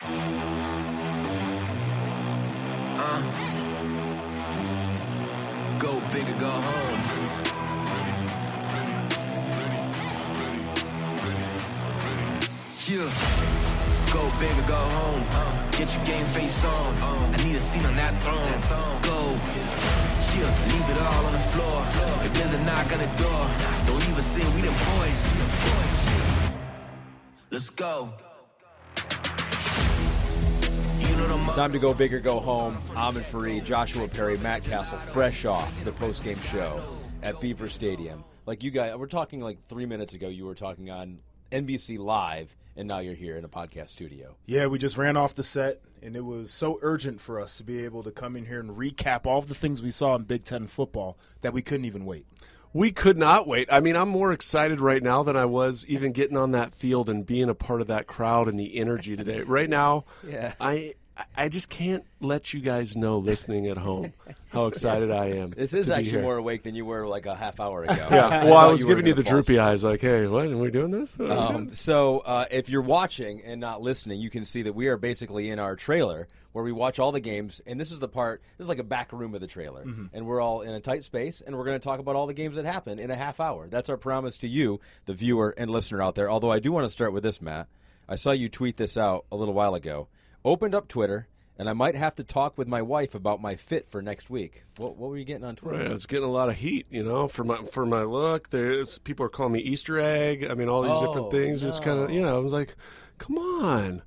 Uh, go big or go home. Yeah. Go big or go home. Uh, get your game face on. Uh, I need a seat on that throne. Go. Yeah. Leave it all on the floor. If there's a knock on the door, don't leave us in. We the boys. Let's go. Time to go big or go home. Ahmed Fareed, Joshua Perry, Matt Cassel, fresh off the post-game show at Beaver Stadium. Like you guys, we're talking like three minutes ago. You were talking on NBC Live, and now you're here in a podcast studio. Yeah, we just ran off the set, and it was so urgent for us to be able to come in here and recap all of the things we saw in Big Ten football that we couldn't even wait. We could not wait. I mean, I'm more excited right now than I was even getting on that field and being a part of that crowd and the energy today. Right now, Yeah. I I just can't let you guys know listening at home how excited I am. This is actually here. more awake than you were like a half hour ago. Yeah. Well, I thought was you giving you the fall droopy eyes, like, "Hey, what? Are we doing this?" What we Um, doing? so uh, if you're watching and not listening, you can see that we are basically in our trailer where we watch all the games, and this is the part. This is like a back room of the trailer, and we're all in a tight space, and we're going to talk about all the games that happen in a half hour. That's our promise to you, the viewer and listener out there. Although I do want to start with this, Matt. I saw you tweet this out a little while ago. Opened up Twitter. And I might have to talk with my wife about my fit for next week. What, what were you getting on Twitter? Right, I was getting a lot of heat, you know, for my for my look. There's people are calling me Easter egg. I mean, all these Oh, different things. Just kind of, you know, I was like, "Come on."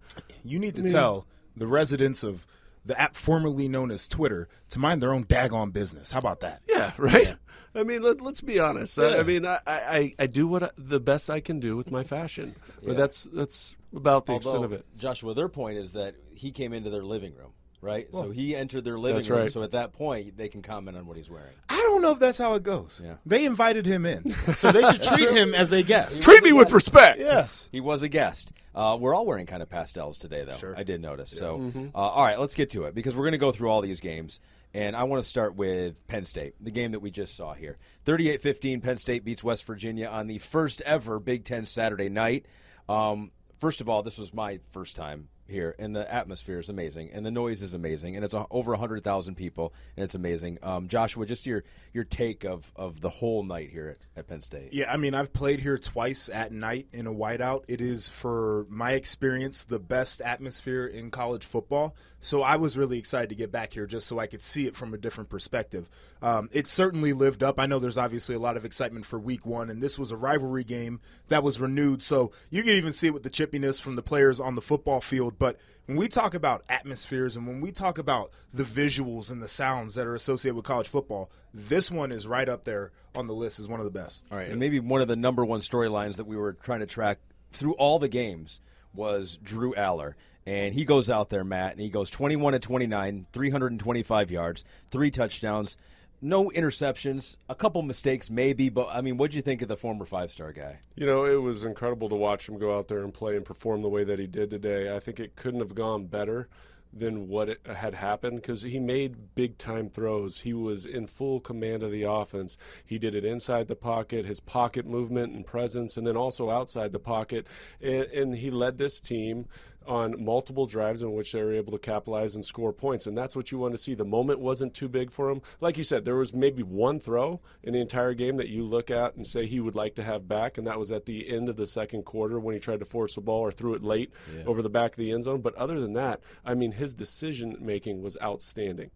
You need to tell the residents of the app formerly known as Twitter to mind their own daggone business. How about that? Yeah, right. I mean, let, let's be honest. I, I mean, I, I, I do what I, the best I can do with my fashion, but Yeah. that's that's about the extent of it. Joshua, their point is that he came into their living room, right? so he entered their living That's room. right. So at that point, they can comment on what he's wearing. I don't know if that's how it goes. Yeah. They invited him in, so they should treat him as a guest. Treat me with respect. Yes. He was a guest. Uh, we're all wearing kind of pastels today, though. Sure. I did notice. So, Mm-hmm. uh, all right, let's get to it because we're going to go through all these games. And I want to start with Penn State, the game that we just saw here. 38 15, Penn State beats West Virginia on the first ever Big Ten Saturday night. Um, first of all, this was my first time here, and the atmosphere is amazing, and the noise is amazing, and it's a, over 100,000 people, and it's amazing. Um, Joshua, just your, your take of, of the whole night here at, at Penn State. Yeah, I mean, I've played here twice at night in a whiteout. It is, for my experience, the best atmosphere in college football. So I was really excited to get back here just so I could see it from a different perspective. Um, it certainly lived up. I know there's obviously a lot of excitement for week one, and this was a rivalry game that was renewed. So you can even see it with the chippiness from the players on the football field. But when we talk about atmospheres and when we talk about the visuals and the sounds that are associated with college football, this one is right up there on the list as one of the best. All right, and maybe one of the number one storylines that we were trying to track through all the games was Drew Allar. And he goes out there, Matt, and he goes 21 to 29, 325 yards, three touchdowns, no interceptions, a couple mistakes maybe, but I mean, what'd you think of the former five star guy? You know, it was incredible to watch him go out there and play and perform the way that he did today. I think it couldn't have gone better than what it had happened because he made big time throws. He was in full command of the offense. He did it inside the pocket, his pocket movement and presence, and then also outside the pocket. And, and he led this team on multiple drives in which they were able to capitalize and score points. And that's what you want to see. The moment wasn't too big for him. Like you said, there was maybe one throw in the entire game that you look at and say he would like to have back, and that was at the end of the second quarter when he tried to force the ball or threw it late over the back of the end zone. But other than that, I mean, his decision making was outstanding.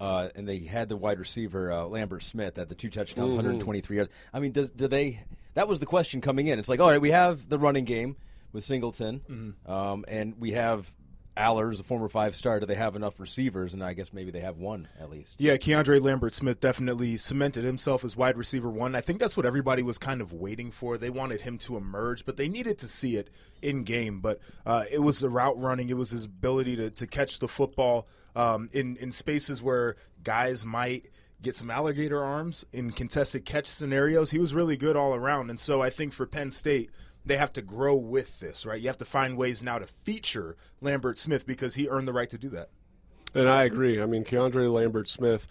Uh, and they had the wide receiver uh, Lambert Smith at the two touchdowns, 123 yards. I mean, does do they? That was the question coming in. It's like, all right, we have the running game, with Singleton, Mm-hmm. um, and we have Allar's, a former five star. Do they have enough receivers? And I guess maybe they have one at least. Yeah, KeAndre Lambert Smith definitely cemented himself as wide receiver one. I think that's what everybody was kind of waiting for. They wanted him to emerge, but they needed to see it in game. But uh, it was the route running, it was his ability to, to catch the football um, in, in spaces where guys might get some alligator arms in contested catch scenarios. He was really good all around. And so I think for Penn State, they have to grow with this, right? You have to find ways now to feature Lambert Smith because he earned the right to do that. And I agree. I mean, KeAndre Lambert Smith.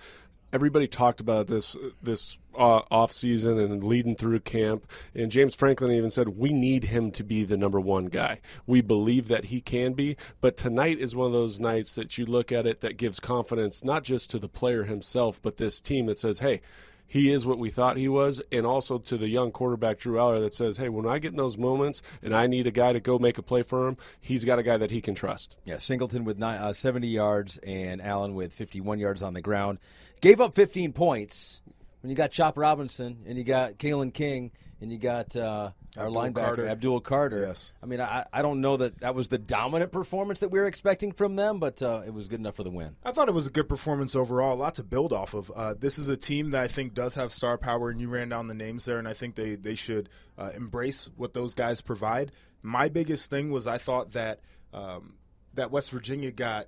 Everybody talked about this this uh, off season and leading through camp, and James Franklin even said we need him to be the number one guy. We believe that he can be, but tonight is one of those nights that you look at it that gives confidence not just to the player himself, but this team that says, "Hey, he is what we thought he was, and also to the young quarterback Drew Allar that says, "Hey, when I get in those moments and I need a guy to go make a play for him, he's got a guy that he can trust." Yeah, Singleton with nine, uh, 70 yards and Allen with 51 yards on the ground. Gave up 15 points. When you got Chop Robinson and you got Kalen King and you got uh, our Abdul linebacker Carter. Abdul Carter. Yes. I mean, I, I don't know that that was the dominant performance that we were expecting from them, but uh, it was good enough for the win. I thought it was a good performance overall. A lot to build off of. Uh, this is a team that I think does have star power, and you ran down the names there, and I think they they should uh, embrace what those guys provide. My biggest thing was I thought that um, that West Virginia got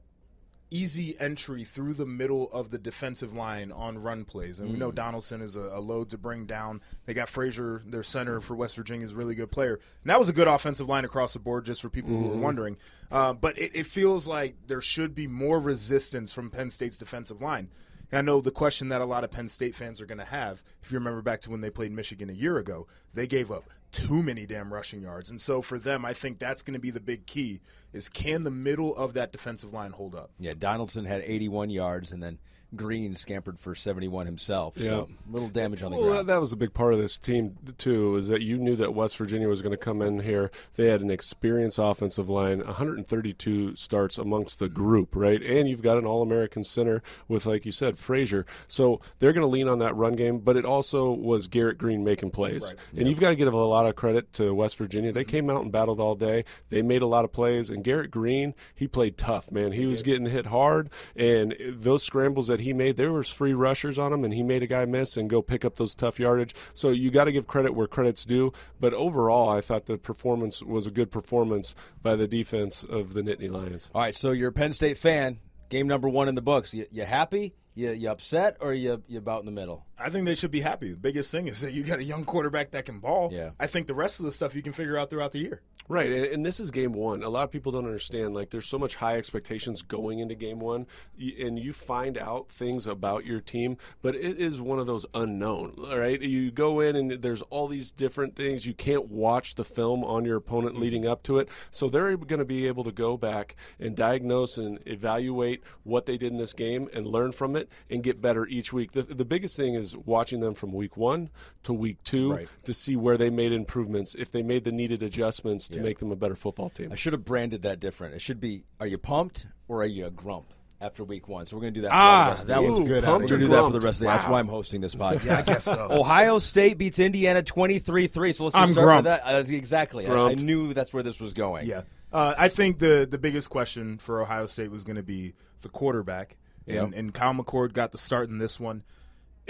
easy entry through the middle of the defensive line on run plays. And we know Donaldson is a, a load to bring down. They got Frazier, their center for West Virginia, is a really good player. And that was a good offensive line across the board, just for people who were wondering. Uh, but it, it feels like there should be more resistance from Penn State's defensive line. I know the question that a lot of Penn State fans are going to have, if you remember back to when they played Michigan a year ago, they gave up too many damn rushing yards. And so for them, I think that's going to be the big key is can the middle of that defensive line hold up? Yeah, Donaldson had 81 yards, and then Green scampered for 71 himself. So little damage on the Well, that, ground. that was a big part of this team too. Is that you knew that West Virginia was going to come in here. They had an experienced offensive line, 132 starts amongst the group, right? And you've got an All-American center with, like you said, Frazier. So they're going to lean on that run game. But it also was Garrett Green making plays, and you've got to give a lot of credit to West Virginia. They mm-hmm. came out and battled all day. They made a lot of plays, and Garrett Green, he played tough, man. He was getting hit hard, and those scrambles that he made, there was free rushers on him, and he made a guy miss and go pick up those tough yardage. So you got to give credit where credit's due. But overall, I thought the performance was a good performance by the defense of the Nittany Lions. All right, so you're a Penn State fan. Game number one in the books. You, you happy? You, you upset? Or you, you about in the middle? I think they should be happy. The biggest thing is that you got a young quarterback that can ball. Yeah. I think the rest of the stuff you can figure out throughout the year. Right, and, and this is game one. A lot of people don't understand. Like, there's so much high expectations going into game one, and you find out things about your team, but it is one of those unknown. All right, you go in and there's all these different things. You can't watch the film on your opponent mm-hmm. leading up to it, so they're going to be able to go back and diagnose and evaluate what they did in this game and learn from it and get better each week. The, the biggest thing is watching them from week one to week two Right. to see where they made improvements, if they made the needed adjustments to make them a better football team. I should have branded that different. It should be: Are you pumped or are you a grump after week one? So we're going to do that. For Ah, the rest of that was good. We're going to do that for the rest of the day. That's why I'm hosting this podcast. Yeah, I guess so. Ohio State beats Indiana 23-3. So let's just I'm start grump. with that. Uh, exactly. I, I knew that's where this was going. Yeah, uh, I think the the biggest question for Ohio State was going to be the quarterback, and, Yep. and Kyle McCord got the start in this one.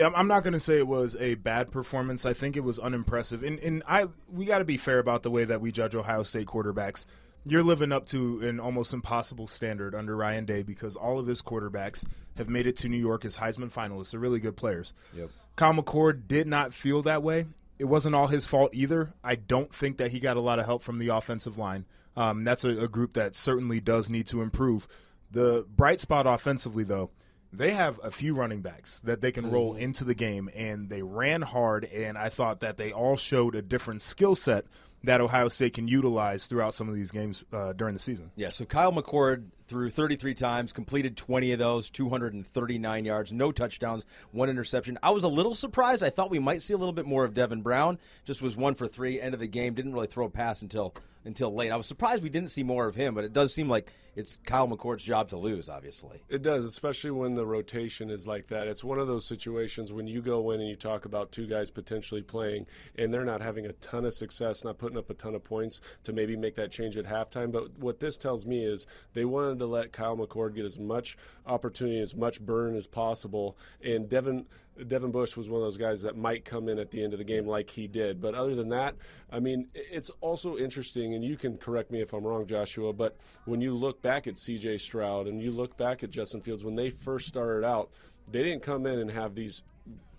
I'm I'm not going to say it was a bad performance. I think it was unimpressive, and and I we got to be fair about the way that we judge Ohio State quarterbacks. You're living up to an almost impossible standard under Ryan Day because all of his quarterbacks have made it to New York as Heisman finalists. They're really good players. Yep. Kyle McCord did not feel that way. It wasn't all his fault either. I don't think that he got a lot of help from the offensive line. Um, that's a, a group that certainly does need to improve. The bright spot offensively, though, they have a few running backs that they can mm. roll into the game, and they ran hard. And I thought that they all showed a different skill set that Ohio State can utilize throughout some of these games uh, during the season. Yeah, so Kyle McCord threw 33 times, completed 20 of those, 239 yards, no touchdowns, one interception. I was a little surprised. I thought we might see a little bit more of Devin Brown. Just was one for three, end of the game. Didn't really throw a pass until until late. I was surprised we didn't see more of him, but it does seem like it's Kyle McCord's job to lose. Obviously, It does, especially when the rotation is like that. It's one of those situations when you go in and you talk about two guys potentially playing and they're not having a ton of success, not putting up a ton of points to maybe make that change at halftime. But what this tells me is they wanted to let Kyle McCord get as much opportunity, as much burn as possible. And Devin Devin Bush was one of those guys that might come in at the end of the game like he did. But other than that, I mean, it's also interesting, and you can correct me if I'm wrong, Joshua, but when you look back at CJ Stroud and you look back at Justin Fields, when they first started out, they didn't come in and have these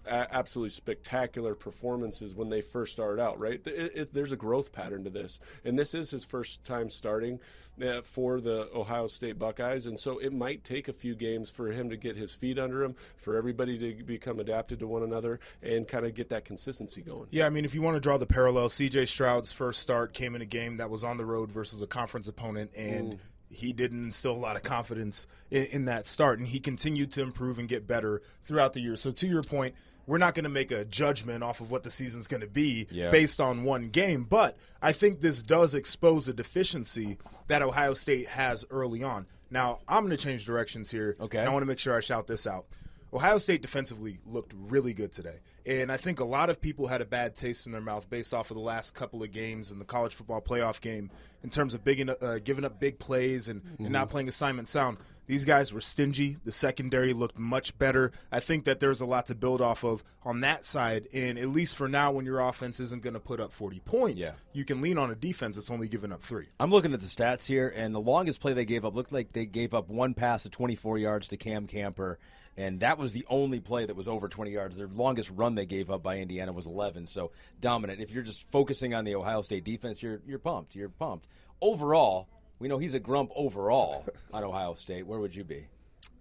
absolutely spectacular performances when they first started out, right? It, it, there's a growth pattern to this. And this is his first time starting uh, for the Ohio State Buckeyes. And so it might take a few games for him to get his feet under him, for everybody to become adapted to one another, and kind of get that consistency going. Yeah, I mean, if you want to draw the parallel, CJ Stroud's first start came in a game that was on the road versus a conference opponent, and he didn't instill a lot of confidence in, in that start, and he continued to improve and get better throughout the year. So, to your point, we're not going to make a judgment off of what the season's going to be Yeah. based on one game, but I think this does expose a deficiency that Ohio State has early on. Now, I'm going to change directions here. Okay. and I want to make sure I shout this out. Ohio State defensively looked really good today. And I think a lot of people had a bad taste in their mouth based off of the last couple of games and the college football playoff game in terms of big, uh, giving up big plays and, and not playing assignment sound. These guys were stingy. The secondary looked much better. I think that there's a lot to build off of on that side. And at least for now, when your offense isn't going to put up 40 points, Yeah. you can lean on a defense that's only giving up three. I'm looking at the stats here, and the longest play they gave up looked like they gave up one pass of 24 yards to Cam Camper, and that was the only play that was over 20 yards. Their longest run they gave up by Indiana was 11, so dominant. If you're just focusing on the Ohio State defense, you're you're pumped. You're pumped. Overall, we know he's a grump overall on Ohio State. Where would you be?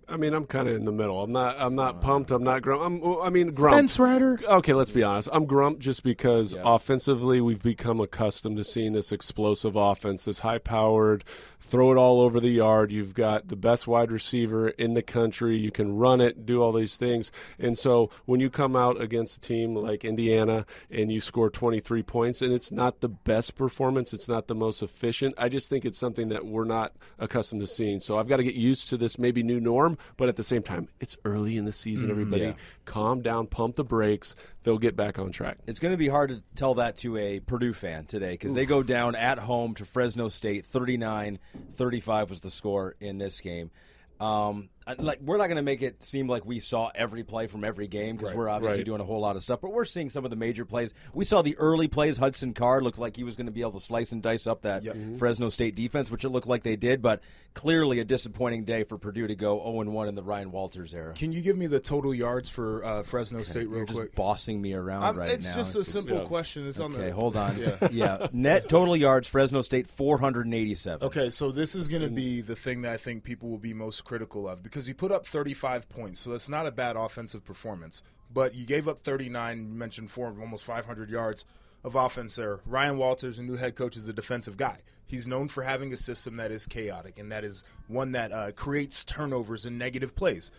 I mean, I'm kind of in the middle. I'm not. I'm not pumped. I'm not grump. I'm, I mean, grump. Fence rider. Okay, let's be honest. I'm grump just because offensively we've become accustomed to seeing this explosive offense, this high-powered, throw it all over the yard. You've got the best wide receiver in the country. You can run it, do all these things, and so when you come out against a team like Indiana and you score 23 points, and it's not the best performance, it's not the most efficient. I just think it's something that we're not accustomed to seeing. So I've got to get used to this maybe new norm, but at the same time, it's early in the season. Everybody, Yeah. calm down, pump the brakes. They'll get back on track. It's going to be hard to tell that to a Purdue fan today because they go down at home to Fresno State. 39 35 was the score in this game. Um, like we're not going to make it seem like we saw every play from every game because we're obviously right. doing a whole lot of stuff, but we're seeing some of the major plays. We saw the early plays. Hudson Card looked like he was going to be able to slice and dice up that Fresno State defense, which it looked like they did. But clearly, a disappointing day for Purdue to go 0 and 1 in the Ryan Walters era. Can you give me the total yards for uh, Fresno State real You're just quick? bossing me around I'm- right it's now. just a It's simple yeah. question. It's on Okay, the hold on. Yeah. net total yards Fresno State 487. Okay, so this is going to be the thing that I think people will be most critical of because you put up 35 points, so that's not a bad offensive performance. But you gave up 39, you mentioned four, almost 500 yards of offense there. Ryan Walters, a new head coach, is a defensive guy. He's known for having a system that is chaotic and that is one that uh, creates turnovers and negative plays.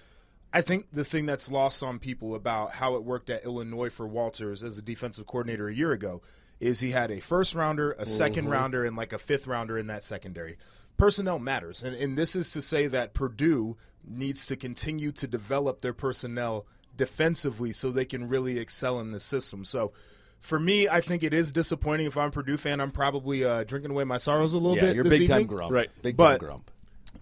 I think the thing that's lost on people about how it worked at Illinois for Walters as a defensive coordinator a year ago is he had a first rounder, a 2nd rounder, and like a fifth rounder in that secondary. Personnel matters. And, and this is to say that Purdue needs to continue to develop their personnel defensively so they can really excel in the system. So for me, I think it is disappointing. If I'm a Purdue fan, I'm probably uh, drinking away my sorrows a little bit. yeah, bit. you're this big time grump. Right. Big But- time grump.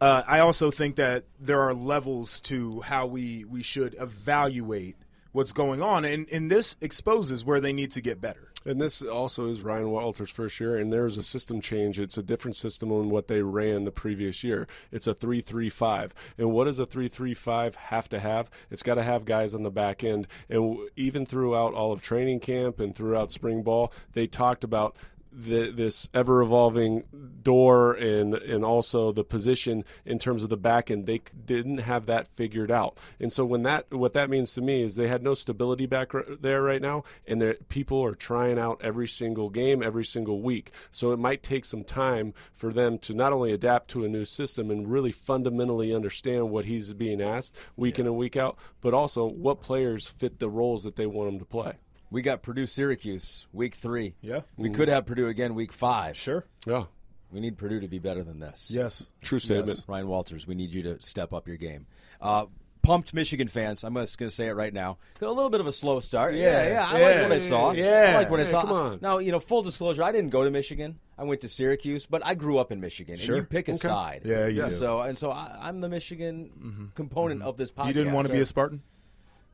Uh, I also think that there are levels to how we, we should evaluate what's going on, and, and this exposes where they need to get better. And this also is Ryan Walters' first year, and there's a system change. It's a different system than what they ran the previous year. It's a three-three-five, and what does a three-three-five have to have? It's got to have guys on the back end. And even throughout all of training camp and throughout spring ball, they talked about the, this ever evolving door and and also the position in terms of the back end. They didn't have that figured out, and so when that what that means to me is they had no stability back r- there right now, and people are trying out every single game, every single week. So it might take some time for them to not only adapt to a new system and really fundamentally understand what he's being asked week in and week out, but also what players fit the roles that they want him to play. We got Purdue Syracuse week three. Yeah. We could have Purdue again week five. Sure. Yeah, We need Purdue to be better than this. Yes. true statement. Ryan Walters, we need you to step up your game. Uh, pumped Michigan fans. I'm just going to say it right now. A little bit of a slow start. Yeah, Yeah, yeah. I yeah, like what I saw. yeah. I like what I saw. come on. Now, you know, full disclosure, I didn't go to Michigan. I went to Syracuse, but I grew up in Michigan. Sure. And you pick a Okay. side. Yeah, you And do. So and so I, I'm the Michigan component of this podcast. You didn't want to be a Spartan?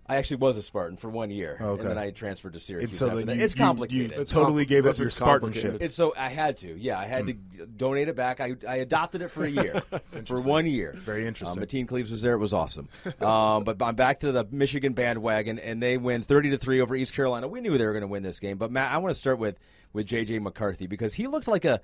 I actually was a Spartan for one year, Okay. and then I transferred to Syracuse. And so after that. you, it's complicated. You, It's totally gave up your Spartanship. It's so I had to. Yeah, I had to donate it back. I, I adopted it for a year, for one year. Very interesting. Um, Mateen Cleaves was there. It was awesome. um, but I'm back to the Michigan bandwagon, and they win 30 to three over East Carolina. We knew they were going to win this game. But Matt, I want to start with with JJ McCarthy because he looks like a.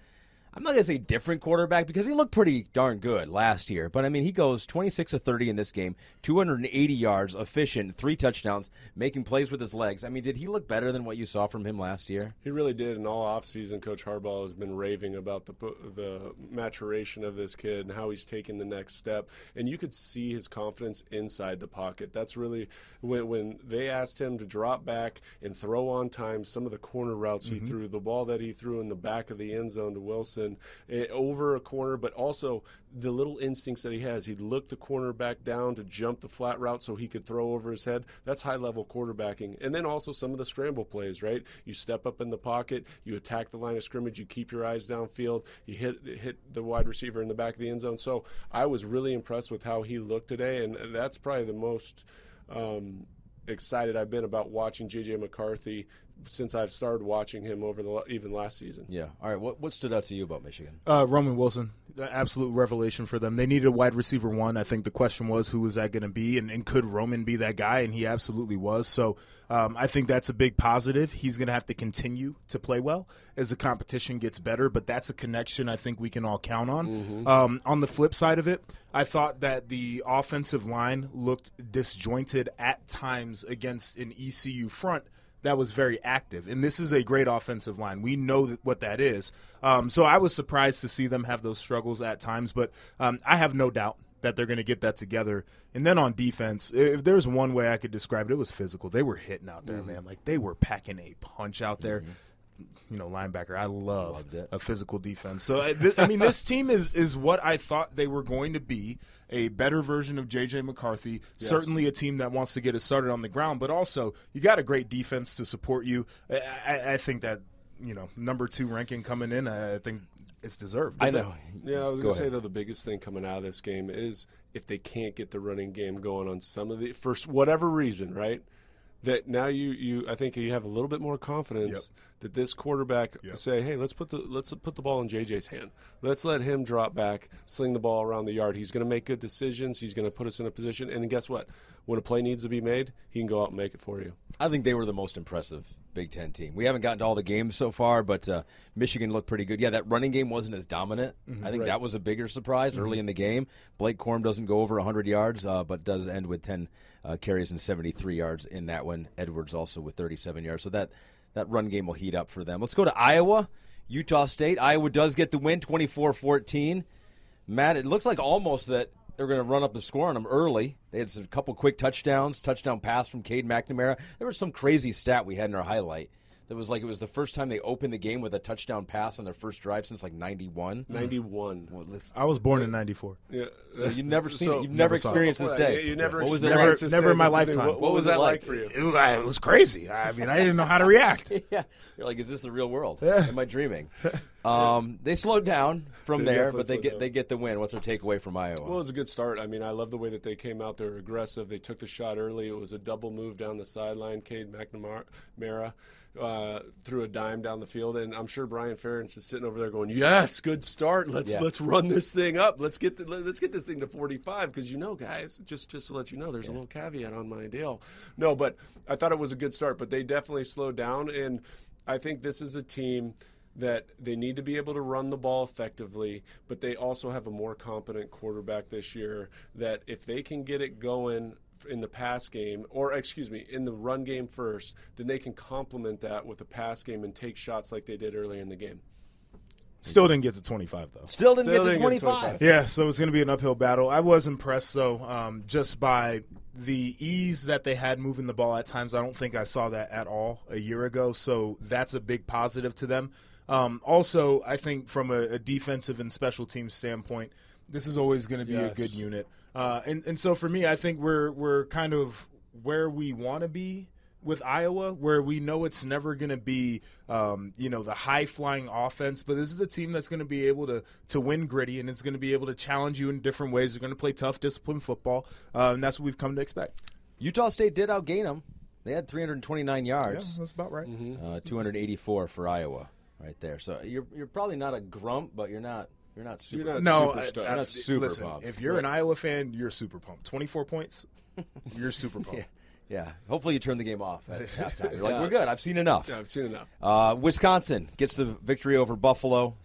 I'm not going to say different quarterback because he looked pretty darn good last year. But I mean, he goes 26 of 30 in this game, 280 yards, efficient, three touchdowns, making plays with his legs. I mean, did he look better than what you saw from him last year? He really did. And all offseason, Coach Harbaugh has been raving about the the maturation of this kid and how he's taking the next step. And you could see his confidence inside the pocket. That's really when when they asked him to drop back and throw on time some of the corner routes he mm-hmm. threw, the ball that he threw in the back of the end zone to Wilson eh, over a corner, but also the little instincts that he has. He'd look the corner back down to jump the flat route so he could throw over his head. That's high level quarterbacking. And then also some of the scramble plays, right? You step up in the pocket, you attack the line of scrimmage, you keep your eyes downfield, you hit hit the wide receiver in the back of the end zone. So I was really impressed with how he looked today, and that's probably the most um, excited I've been about watching JJ McCarthy since I've started watching him over the even last season. Yeah. All right. What what stood out to you about Michigan? Uh, Roman Wilson, the absolute revelation for them. They needed a wide receiver one. I think the question was who was that going to be, and, and could Roman be that guy? And he absolutely was. So um, I think that's a big positive. He's going to have to continue to play well as the competition gets better, but that's a connection I think we can all count on. Um, on the flip side of it, I thought that the offensive line looked disjointed at times against an ECU front that was very active. And this is a great offensive line. We know that what that is. Um, so I was surprised to see them have those struggles at times, but um, I have no doubt that they're going to get that together. And then on defense, if there's one way I could describe it, it was physical. They were hitting out there, man. Like they were packing a punch out there. You know, linebacker. I love a physical defense. So I, th- I mean, this team is is what I thought they were going to be. A better version of JJ McCarthy. Certainly a team that wants to get it started on the ground, but also you got a great defense to support you. I, I, I think that you know number two ranking coming in. I think it's deserved. I know. Yeah, I was Go going to say though the biggest thing coming out of this game is if they can't get the running game going on some of the for whatever reason, right? That now you you I think you have a little bit more confidence that this quarterback say, hey, let's put the let's put the ball in JJ's hand. Let's let him drop back, sling the ball around the yard. He's going to make good decisions. He's going to put us in a position. And then guess what? When a play needs to be made, he can go out and make it for you. I think they were the most impressive Big Ten team. We haven't gotten to all the games so far, but uh, Michigan looked pretty good. Yeah, that running game wasn't as dominant. I think that was a bigger surprise early in the game. Blake Corum doesn't go over 100 yards, uh, but does end with 10 uh, carries and 73 yards in that one. Edwards also with 37 yards. So that, that run game will heat up for them. Let's go to Iowa, Utah State. Iowa does get the win 24 14. Matt, it looks like almost that they're going to run up the score on them early. They had a couple quick touchdowns, touchdown pass from Cade McNamara. There was some crazy stat we had in our highlight. That was like it was the first time they opened the game with a touchdown pass on their first drive since like '91. Mm-hmm. 91. Well, I was born in '94. Yeah. so you've never seen So- it. You've never, Never saw it. experienced this day. You, you never What was it Never- like? never in my lifetime. What, What was was that like like? for you? It was, it was crazy. I mean, I didn't know how to react. yeah, you're like, is this the real world? Am I dreaming? Um, they slowed down from They there, but they get down. they get the win. What's their takeaway from Iowa? Well, it was a good start. I mean, I love the way that they came out. They're aggressive. They took the shot early. It was a double move down the sideline. Cade McNamara uh, threw a dime down the field, and I'm sure Brian Ferentz is sitting over there going, "Yes, good start. Let's Yeah. let's run this thing up. Let's get the, let's get this thing to 45." Because you know, guys, just just to let you know, there's a little caveat on my deal. No, but I thought it was a good start, but they definitely slowed down, and I think this is a team that they need to be able to run the ball effectively, but they also have a more competent quarterback this year. That if they can get it going in the pass game, or excuse me, in the run game first, then they can complement that with the pass game and take shots like they did earlier in the game. Still didn't get to 25 though. Still didn't Still get to didn't get to 25. 25. Yeah, so it's going to be an uphill battle. I was impressed though, um, just by the ease that they had moving the ball at times. I don't think I saw that at all a year ago. So that's a big positive to them. Um, also, I think from a, a defensive and special team standpoint, this is always going to be Yes. a good unit. Uh, and and so for me, I think we're we're kind of where we want to be with Iowa, where we know it's never going to be, um, you know, the high flying offense, but this is a team that's going to be able to to win gritty and it's going to be able to challenge you in different ways. They're going to play tough, disciplined football, uh, and that's what we've come to expect. Utah State did outgain them. They had 329 Yeah, yards, that's about right. uh, 284 for Iowa, right there. So you're you're probably not a grump, but you're not you're not super. You're not No, super I- stoked. I- Not super listen. pumped. If you're an Iowa fan, you're super pumped. Twenty four points, you're super pumped. yeah, yeah. Hopefully you turn the game off at halftime. You're like, we're good. I've seen enough. Yeah, I've seen enough. Uh, Wisconsin gets the victory over Buffalo,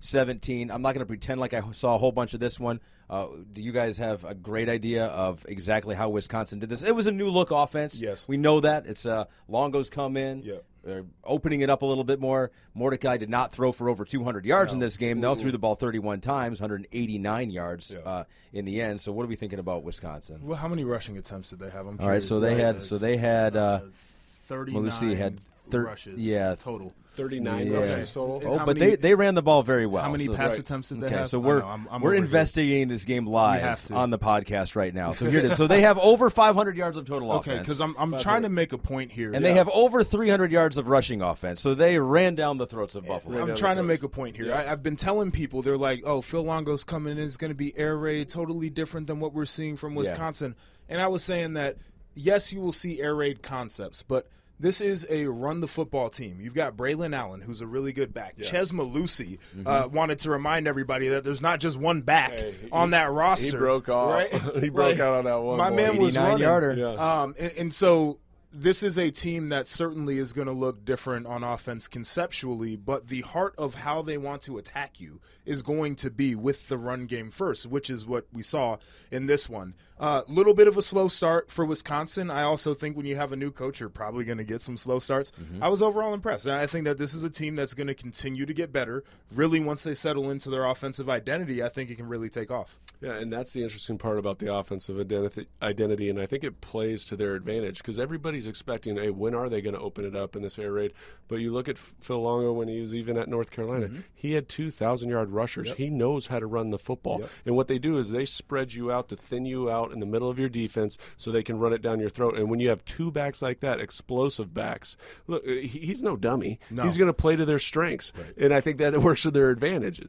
38-17. I'm not going to pretend like I saw a whole bunch of this one. Uh, do you guys have a great idea of exactly how Wisconsin did this? It was a new look offense. Yes. we know that. It's uh, Longo's come in. Yep. They're opening it up a little bit more. Mordecai did not throw for over 200 yards in this game. They threw the ball 31 times, 189 yards Yeah. uh, in the end. So what are we thinking about Wisconsin? Well, how many rushing attempts did they have? I'm All right, so they had so they had Thirty-nine Mellusi had thir- rushes. yeah. total. 39 Yeah. rushes total. And Oh, but many- they, they ran the ball very well. How many so- pass right. attempts did they Okay, have? so we're know, I'm- I'm we're over here. investigating this game live on the podcast right now. So here it is. So they have over 500 yards of total Okay, offense, because I'm I'm trying to make a point here. and they have over 300 yards of rushing offense. So they ran down the throats of Buffalo. I'm trying to make a point here. Yes. I, I've been telling people they're like, "Oh, Phil Longo's coming in is going to be air raid, totally different than what we're seeing from Wisconsin." And I was saying that yes, you will see air raid concepts, but this is a run the football team. You've got Braylon Allen, who's a really good back. Chez Mellusi uh, wanted to remind everybody that there's not just one back Hey, he- on that roster. he broke off. Right? He broke Right. out on that one My ball. man was 89 running. yarder. Yeah. Um, and, and so this is a team that certainly is going to look different on offense conceptually, but the heart of how they want to attack you is going to be with the run game first, which is what we saw in this one. A uh, little bit of a slow start for Wisconsin. I also think when you have a new coach, you're probably going to get some slow starts. Mm-hmm. I was overall impressed. And I think that this is a team that's going to continue to get better. Really, once they settle into their offensive identity, I think it can really take off. Yeah, and that's the interesting part about the offensive identity, identity and I think it plays to their advantage because everybody's expecting, hey, when are they going to open it up in this air raid? But you look at Phil Longo when he was even at North Carolina, he had 2,000 yard rushers. He knows how to run the football. And what they do is they spread you out to thin you out in the middle of your defense so they can run it down your throat. And when you have two backs like that, explosive backs, look, he's no dummy. He's going to play to their strengths. And I think that it works to their advantage.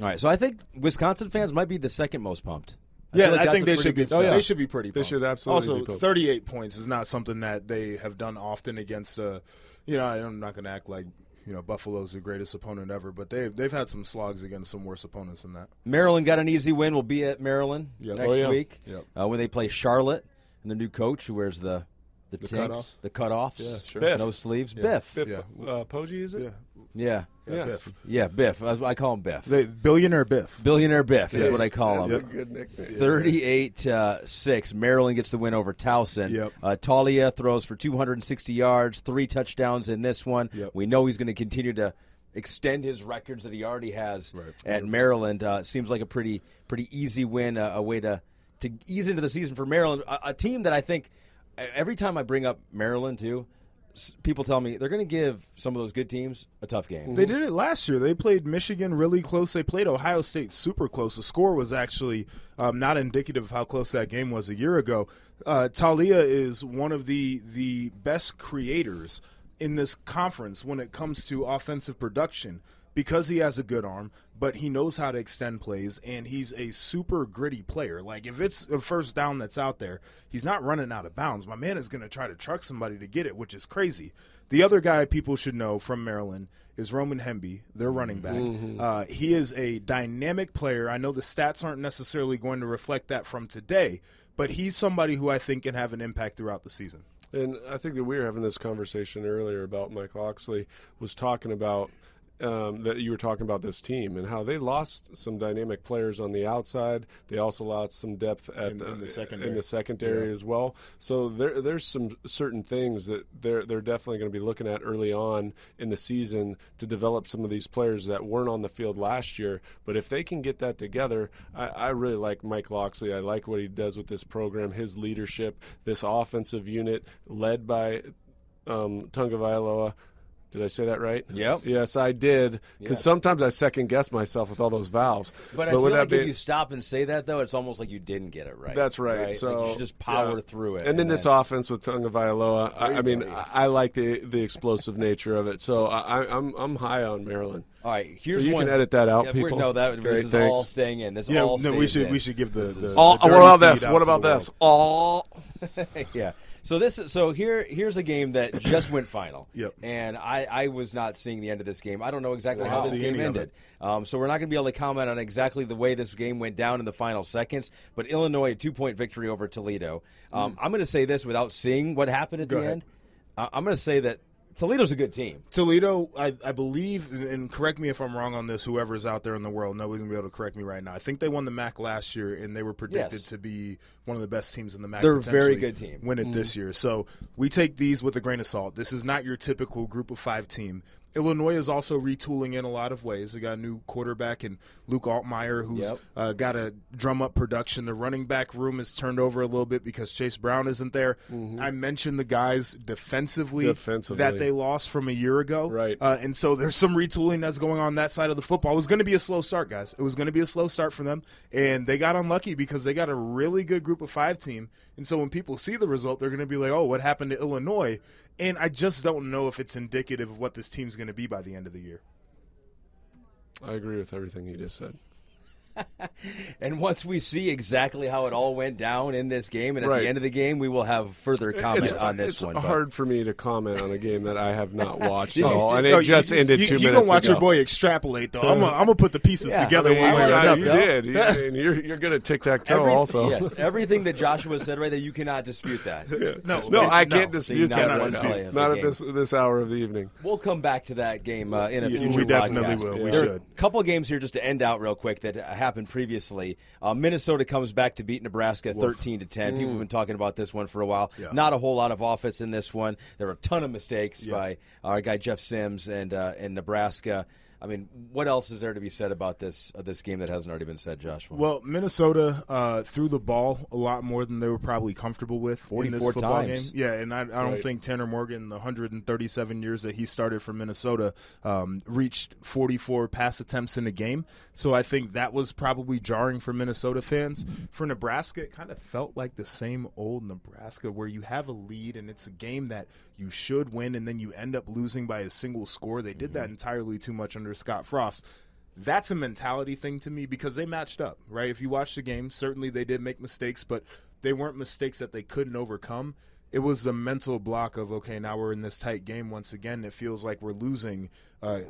All right, so I think Wisconsin fans might be the second most pumped. Yeah, like I think they should be. good start. They should be pretty. They pumped. should absolutely Also, be pumped. 38 points is not something that they have done often against. Uh, you know, I'm not going to act like you know Buffalo's the greatest opponent ever, but they've they've had some slogs against some worse opponents than that. Maryland got an easy win. We'll be at Maryland Yep. next Oh, yeah. week Yep. uh, when they play Charlotte and the new coach who wears the the, The tanks, cutoffs? the cutoffs, Yeah, sure. Biff. no sleeves, Biff. Biff, Yeah. uh, Poggi, is it? Yeah, Yeah, Yes. Biff. yeah, Biff. I, I call him Biff. They, billionaire Biff. Billionaire Biff is Yes. what I call That's him. a good nickname. 38 uh, 6. Maryland gets the win over Towson. Yep. Uh, Taulia throws for 260 yards, three touchdowns in this one. Yep. We know he's going to continue to extend his records that he already has Right. at Maryland. Uh, seems like a pretty pretty easy win, uh, a way to, to ease into the season for Maryland. A, a team that I think uh, every time I bring up Maryland, too, s- people tell me they're going to give some of those good teams a tough game. They did it last year. They played Michigan really close. They played Ohio State super close. The score was actually um, not indicative of how close that game was a year ago. Uh, Taulia is one of the the best creators in this conference when it comes to offensive production because he has a good arm, but he knows how to extend plays and he's a super gritty player. Like if it's a first down that's out there, he's not running out of bounds. My man is going to try to truck somebody to get it, which is crazy. The other guy people should know from Maryland is Roman Hemby, their running back. Uh, he is a dynamic player. I know the stats aren't necessarily going to reflect that from today, but he's somebody who I think can have an impact throughout the season. And I think that we were having this conversation earlier about Mike Locksley was talking about um, that you were talking about this team and how they lost some dynamic players on the outside. They also lost some depth at In- the, in the secondary. in the secondary Yeah. as well. So there, there's some certain things that they're they're definitely going to be looking at early on in the season to develop some of these players that weren't on the field last year. But if they can get that together, I, I really like Mike Locksley. I like what he does with this program, his leadership, this offensive unit led by um, Tagovailoa. Did I say that right? Yep. Yes, I did. Because sometimes I second guess myself with all those vowels. But I feel like that if you stop and say that, though, it's almost like you didn't get it right. that's right. Like, So you should just power yeah. through it. And then this offense with Tagovailoa, I, I mean. I, I like the the explosive nature of it. So I, I- I'm I'm high on Maryland. All right, here's you one. can edit that out, Yeah, we're- people. No, that Great, this is thanks. all staying in. This Yeah, all no, we should in. we should give the, This the, is- the Oh, what about this? out What about this? world. Oh, yeah. So this is so here here's a game that just went final. Yep. And I, I was not seeing the end of this game. I don't know exactly Yeah, how this game ended. Um, so we're not going to be able to comment on exactly the way this game went down in the final seconds. But Illinois a two point victory over Toledo. Um, I'm going to say this without seeing what happened at Go the ahead. end. I'm going to say that Toledo's a good team. Toledo, I, I believe, and- and correct me if I'm wrong on this. Whoever's out there in the world, nobody's gonna be able to correct me right now. I think they won the MAC last year, and they were predicted Yes. to be one of the best teams in the MAC. They're a very potentially good team. Win it this mm-hmm. year, so we take these with a grain of salt. This is not your typical Group of Five team. Illinois is also retooling in a lot of ways. They got a new quarterback and Luke Altmyer, who's Yep. uh, got to drum up production. The running back room is turned over a little bit because Chase Brown isn't there. I mentioned the guys defensively, Defensively. that they lost from a year ago. Right. Uh, and so there's some retooling that's going on that side of the football. It was going to be a slow start, guys. It was going to be a slow start for them. And they got unlucky because they got a really good group of five team. And so when people see the result, they're going to be like, oh, what happened to Illinois? And I just don't know if it's indicative of what this team's going to be by the end of the year. I agree with everything you just said. And once we see exactly how it all went down in this game, and at Right. the end of the game, we will have further comment it's on this it's one. but- hard for me to comment on a game that I have not watched at all, and it No, just you, ended you, two you minutes gonna watch ago. your boy extrapolate, though. I'm going to put the pieces Yeah, together I mean, one way or Yeah, another. You did. You, you're, you're good at tic tac toe, Every- also. yes, everything that Joshua said right there, you cannot dispute that. No, No, I can't So you dispute not that. one right now. play of the Not at this this hour of the evening. We'll come back to that game uh, in a Yeah, future we definitely podcast. will. We should. A couple of games here just to end out real quick that uh, happened previously. Uh, Minnesota comes back to beat Nebraska thirteen to ten. People have been talking about this one for a while. Yeah. Not a whole lot of offense in this one. There were a ton of mistakes by our guy Jeff Sims and uh, and Nebraska. I mean, what else is there to be said about this uh, this game that hasn't already been said, Joshua? Well, Minnesota uh, threw the ball a lot more than they were probably comfortable with in this 44 football times. game. Yeah, and I, I don't Right. think Tanner Morgan, the 137 years that he started for Minnesota, um, reached 44 pass attempts in a game. So I think that was probably jarring for Minnesota fans. For Nebraska, it kind of felt like the same old Nebraska where you have a lead and it's a game that you should win and then you end up losing by a single score. They did that entirely too much under Scott Frost that's a mentality thing to me because they matched up, right? If you watch the game, certainly they did make mistakes, but they weren't mistakes that they couldn't overcome. It was the mental block of okay, now we're in this tight game once again. It feels like we're losing uh,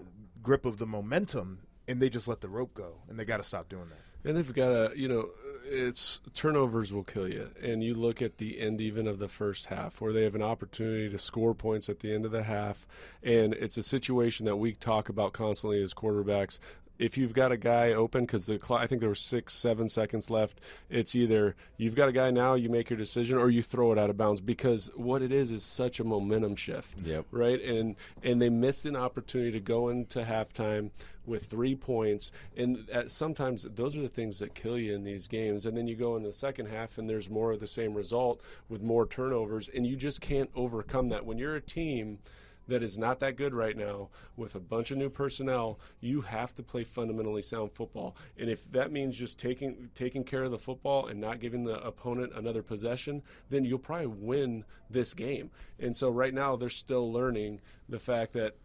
grip of the momentum, and they just let the rope go, and they got to stop doing that. And they've got to, you know, it's turnovers will kill you. And you look at the end even of the first half where they have an opportunity to score points at the end of the half. And it's a situation that we talk about constantly as quarterbacks. If you've got a guy open, because the cl- I think there were six, seven seconds left, it's either you've got a guy now, you make your decision, or you throw it out of bounds. Because what it is is such a momentum shift, Yep. right? And and they missed an opportunity to go into halftime with three points. And at, sometimes those are the things that kill you in these games. And then you go in the second half and there's more of the same result with more turnovers. And you just can't overcome that. When you're a team that is not that good right now with a bunch of new personnel, you have to play fundamentally sound football. And if that means just taking taking care of the football and not giving the opponent another possession, then you'll probably win this game. And so right now they're still learning the fact that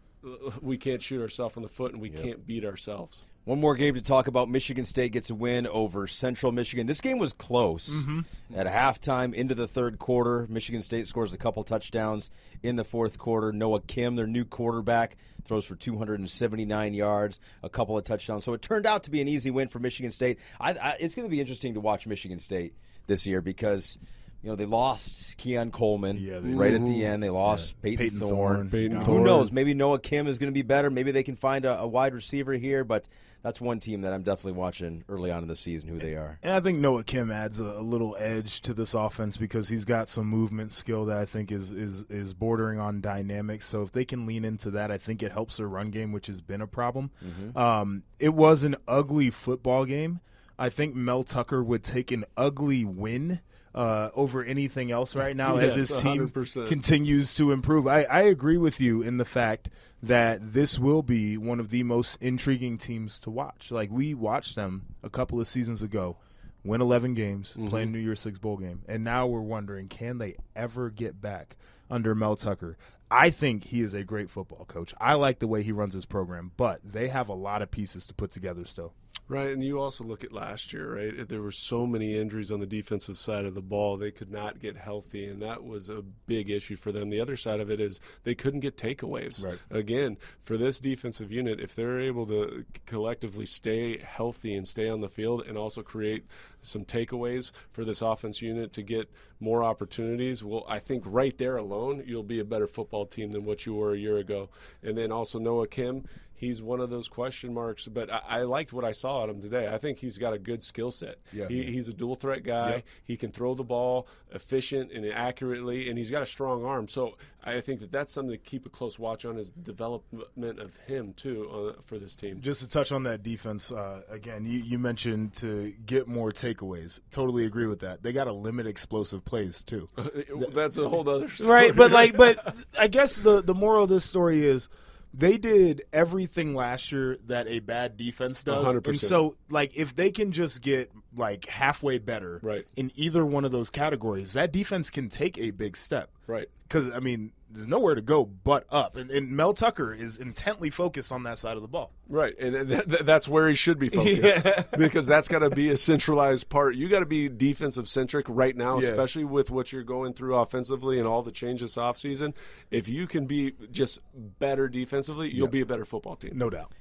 we can't shoot ourselves in the foot and we can't beat ourselves. One more game to talk about. Michigan State gets a win over Central Michigan. This game was close. Mm-hmm. At halftime, into the third quarter, Michigan State scores a couple touchdowns in the fourth quarter. Noah Kim, their new quarterback, throws for 279 yards, a couple of touchdowns. So it turned out to be an easy win for Michigan State. I, I, it's going to be interesting to watch Michigan State this year because you know, they lost Keon Coleman Yeah, they right at the end. They lost Payton, Payton Thorne. Thorne. Payton Who Thorne. knows? Maybe Noah Kim is going to be better. Maybe they can find a, a wide receiver here. But that's one team that I'm definitely watching early on in the season. Who they are. And I think Noah Kim adds a, a little edge to this offense because he's got some movement skill that I think is is is bordering on dynamic. So if they can lean into that, I think it helps their run game, which has been a problem. Um, it was an ugly football game. I think Mel Tucker would take an ugly win. Uh, over anything else right now, as his team 100%. continues to improve. I, I agree with you in the fact that this will be one of the most intriguing teams to watch. Like we watched them a couple of seasons ago, win 11 games, play a New Year's Six bowl game, and now we're wondering can they ever get back under Mel Tucker? I think he is a great football coach. I like the way he runs his program, but they have a lot of pieces to put together still. Right, and you also look at last year, right? There were so many injuries on the defensive side of the ball. They could not get healthy, and that was a big issue for them. The other side of it is they couldn't get takeaways. Right. Again, for this defensive unit, if they're able to collectively stay healthy and stay on the field and also create some takeaways for this offense unit to get more opportunities, well, I think right there alone, you'll be a better football team than what you were a year ago. And then also Noah Kim, he's one of those question marks, but I, I liked what I saw at him today. I think he's got a good skill set. Yeah. He, he's a dual threat guy. Yep. He can throw the ball efficient and accurately, and he's got a strong arm. So I think that that's something to keep a close watch on is the development of him too uh, for this team. Just to touch on that defense uh, again, you, you mentioned to get more takeaways. Totally agree with that. They got to limit explosive plays too. that's a whole other story. right but like but i guess the the moral of this story is they did everything last year that a bad defense does 100%. and so like if they can just get like halfway better Right. in either one of those categories that defense can take a big step Right. because i mean there's nowhere to go but up and, and mel tucker is intently focused on that side of the ball Right, and th- th- that's where he should be focused because that's got to be a centralized part. You got to be defensive centric right now, Yeah. especially with what you're going through offensively and all the changes off season. If you can be just better defensively, you'll be a better football team. no doubt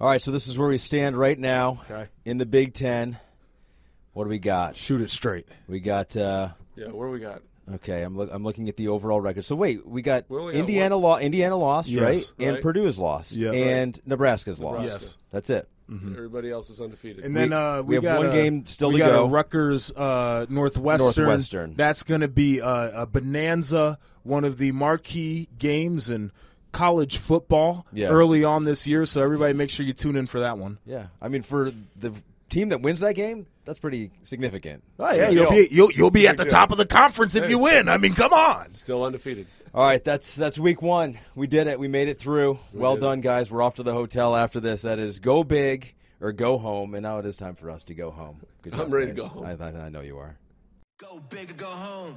All right, so this is where we stand right now Okay. in the Big Ten. What do we got? shoot it straight We got. Uh, Yeah, where we got? Okay, I'm look, I'm looking at the overall record. So wait, we got We only got Indiana lo- Indiana lost, Yes, right? And. Purdue is lost, Yeah. and Nebraska's lost. Nebraska. Yes. that's it. Everybody else is undefeated. And then We- uh, we have got one a- game still we to got go. A Rutgers uh, Northwestern. Northwestern. That's going to be a, a bonanza, one of the marquee games in college football Yeah. early on this year. So everybody, make sure you tune in for that one. Yeah, I mean for the team that wins that game, that's pretty significant. Oh yeah, big you'll deal. be you'll you'll be at the big top of the conference if you win. I mean, come on. Still undefeated. All right, that's that's week one. We did it. We made it through. well did done, guys. We're off to the hotel after this. That is go big or go home, and now it is time for us to go home. Good I'm job, ready to go home. I, I, I know you are. Go big or go home.